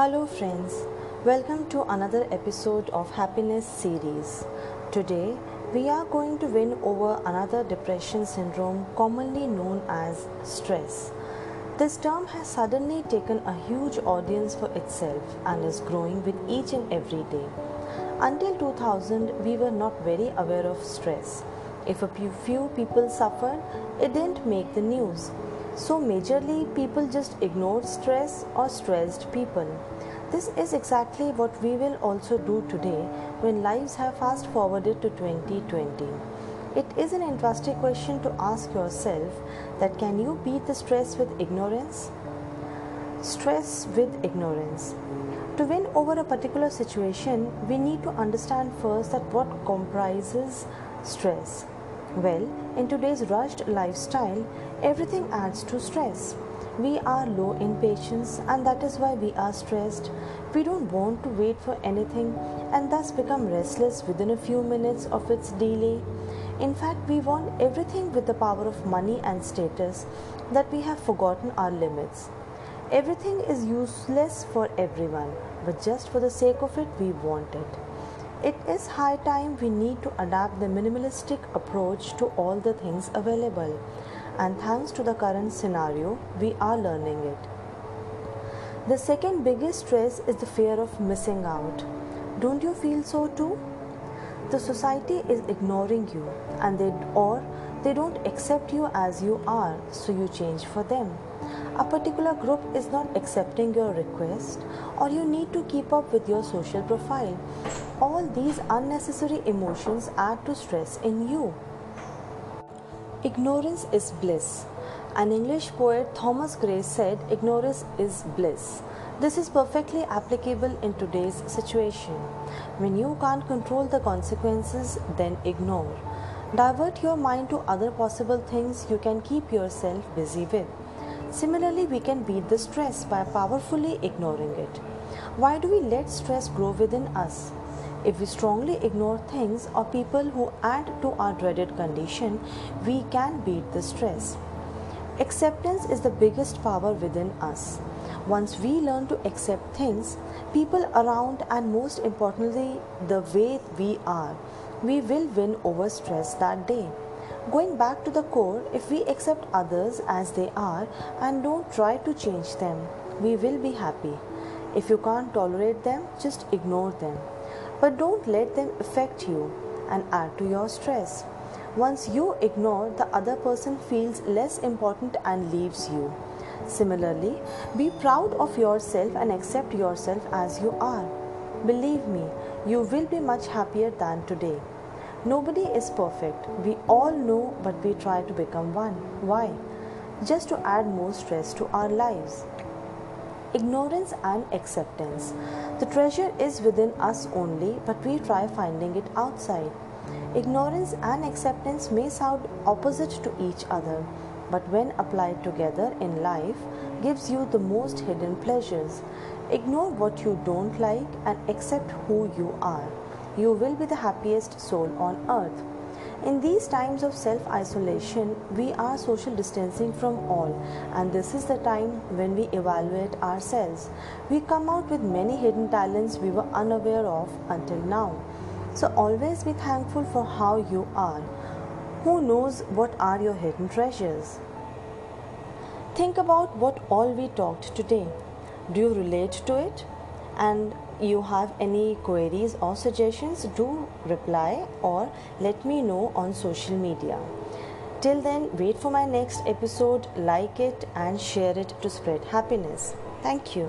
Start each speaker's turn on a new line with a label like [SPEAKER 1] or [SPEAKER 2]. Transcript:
[SPEAKER 1] Hello, friends. Welcome to another episode of Happiness series. Today, we are going to win over another depression syndrome commonly known as stress. This term has suddenly taken a huge audience for itself and is growing with each and every day. Until 2000, we were not very aware of stress. If a few people suffered, it didn't make the news. So, majorly, people just ignore stress or stressed people. This is exactly what we will also do today when lives have fast forwarded to 2020. It is an interesting question to ask yourself that can you beat the stress with ignorance? Stress with ignorance. To win over a particular situation, we need to understand first that what comprises stress. Well, in today's rushed lifestyle, everything adds to stress. We are low in patience, and that is why we are stressed. We don't want to wait for anything and thus become restless within a few minutes of its delay. In fact, we want everything with the power of money and status that we have forgotten our limits. Everything is useless for everyone, but just for the sake of it, we want it. It is high time we need to adapt the minimalistic approach to all the things available. And thanks to the current scenario, we are learning it. The second biggest stress is the fear of missing out. Don't you feel so too? The society is ignoring you and they or they don't accept you as you are, so you change for them. A particular group is not accepting your request, or you need to keep up with your social profile. All these unnecessary emotions add to stress in you. Ignorance is bliss. An English poet, Thomas Gray, said, Ignorance is bliss. This is perfectly applicable in today's situation. When you can't control the consequences, then ignore. Divert your mind to other possible things you can keep yourself busy with. Similarly, we can beat the stress by powerfully ignoring it. Why do we let stress grow within us? If we strongly ignore things or people who add to our dreaded condition, we can beat the stress. Acceptance is the biggest power within us. Once we learn to accept things, people around, and most importantly, the way we are, we will win over stress that day. Going back to the core, if we accept others as they are and don't try to change them, we will be happy. If you can't tolerate them, just ignore them. But don't let them affect you and add to your stress. Once you ignore, the other person feels less important and leaves you. Similarly, be proud of yourself and accept yourself as you are. Believe me, you will be much happier than today. Nobody is perfect. We all know, but we try to become one. Why? Just to add more stress to our lives. Ignorance and acceptance. The treasure is within us only, but we try finding it outside. Ignorance and acceptance may sound opposite to each other, but when applied together in life, gives you the most hidden pleasures. Ignore what you don't like and accept who you are you will be the happiest soul on earth. In these times of self isolation, we are social distancing from all, and this is the time when we evaluate ourselves. We come out with many hidden talents we were unaware of until now. So, always be thankful for how you are. Who knows what are your hidden treasures? Think about what all we talked today. Do you relate to it? And you have any queries or suggestions, do reply or let me know on social media. Till then, wait for my next episode, like it, and share it to spread happiness. Thank you.